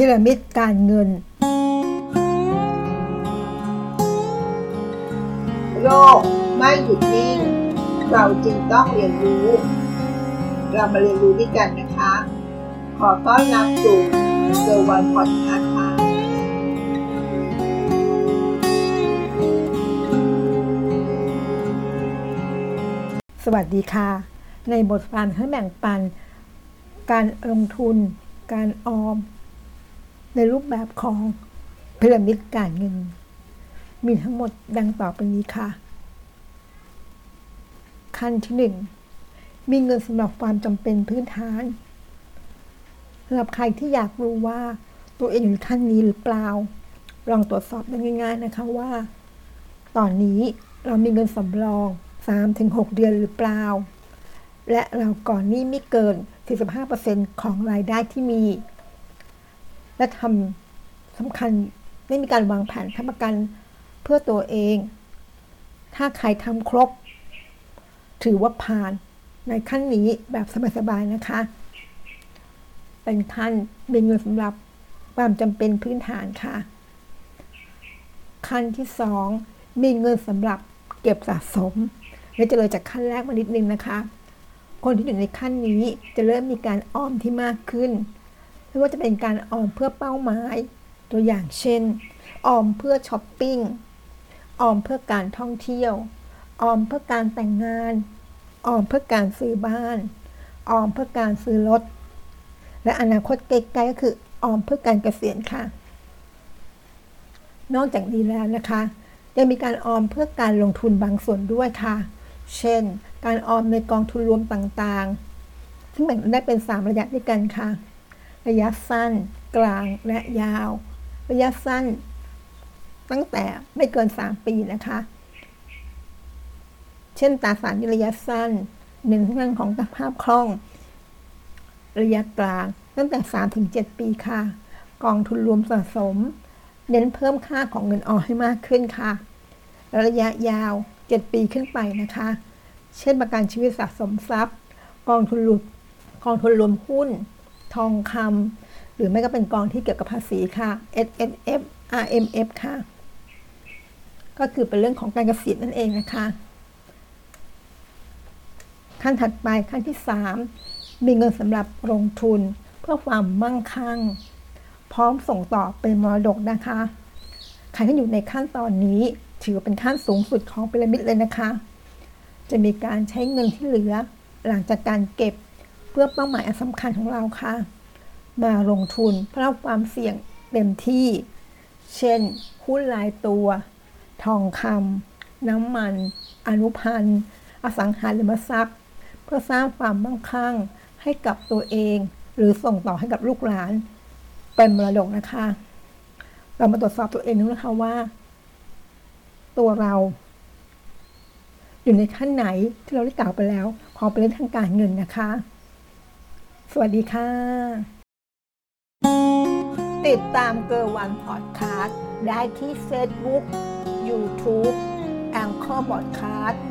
พีระมิดการเงิน โลกไม่หยุดนิ่ง เราจึงต้องเรียนรู้ เรามาเรียนรู้ด้วยกันนะคะ ขอต้อนรับสู่เซอร์วันพอดคาส์ค่ะสวัสดีค่ะ ในบทการให้แบ่งปัน การลงทุน การออม ในรูปแบบของพีระมิดการเงิน มีทั้งหมดดังต่อไปนี้ค่ะ ขั้นที่หนึ่งมีเงินสำหรับความจำเป็นพื้นฐานสำหรับใครที่อยากรู้ว่าตัวเองอยู่ขั้นนี้หรือเปล่า ลองตรวจสอบได้ง่าย ๆนะคะว่า ตอนนี้เรามีเงินสำรอง 3-6 เดือนหรือเปล่า และเราก่อนนี้ไม่เกิน 45%ของรายได้ที่มี และทำสำคัญไม่มีการวางแผนทำประกันเพื่อตัวเอง ถ้าใครทำครบ ถือว่าผ่านในขั้นนี้แบบสบายๆนะคะ เป็นขั้นมีเงินสำหรับความจำเป็นพื้นฐานค่ะ ขั้นที่สองมีเงินสำหรับเก็บสะสมและจะเลยจากขั้นแรกมานิดนึงนะคะ คนที่อยู่ในขั้นนี้จะเริ่มมีการออมที่มากขึ้น ไม่ว่าจะเป็นการออมเพื่อเป้าหมาย ตัวอย่างเช่น ออมเพื่อช้อปปิ้ง ออมเพื่อการท่องเที่ยว ออมเพื่อการแต่งงาน ออมเพื่อการซื้อบ้าน ออมเพื่อการซื้อรถ และอนาคตไกลๆก็คือออมเพื่อการเกษียณค่ะ นอกจากนี้แล้วนะคะ ยังมีการออมเพื่อการลงทุนบางส่วนด้วยค่ะ เช่น การออมในกองทุนรวมต่างๆ ซึ่งแบ่งได้เป็น 3 ระยะด้วยกันค่ะ ระยะสั้น กลางและยาว ระยะสั้น ตั้งแต่ไม่เกิน 3 ปีนะคะ เช่นตราสารหนี้ระยะสั้นหนึ่งเรื่องของสภาพคล่อง ระยะกลาง ตั้งแต่ 3-7 ปีค่ะ กองทุนรวมสะสม เน้นเพิ่มค่าของเงินออมให้มากขึ้นค่ะและระยะยาว 7 ปีขึ้นไปนะคะ เช่นประกันชีวิตสะสมทรัพย์ กองทุนรวมกองทุนรวมหุ้น ทองคำหรือไม่ก็เป็นกองที่เกี่ยวกับภาษีค่ะ S S F R M F ค่ะ ก็คือเป็นเรื่องของการเกษียณนั่นเองนะคะ ขั้นถัดไปขั้นที่ 3 มีเงินสำหรับลงทุนเพื่อความมั่งคั่ง พร้อมส่งต่อเป็นมรดกนะคะใครที่อยู่ในขั้นตอนนี้ถือว่าเป็นขั้นสูงสุดของพีระมิดเลยนะคะ จะมีการใช้เงินที่เหลือหลังจากการเก็บ พื่อเป้าหมายอันสำคัญของเราค่ะ มาลงทุนเพื่อรับความเสี่ยงเต็มที่ เช่นหุ้นรายตัว ทองคำน้ำมัน อนุพันธ์อสังหาริมทรัพย์ เพื่อสร้างความมั่งคั่งให้กับตัวเอง หรือส่งต่อให้กับลูกหลาน เป็นมรดกนะคะ เรามาตรวจสอบตัวเองดูนะคะว่า ตัวเรา อยู่ในขั้นไหนที่เราได้กล่าวไปแล้ว ขอเป็นเรื่องทางการเงินนะคะ สวัสดีค่ะ ติดตามเกอร์วันพอดคาสต์ได้ที่เฟซบุ๊กยูทูบ Anchor Podcast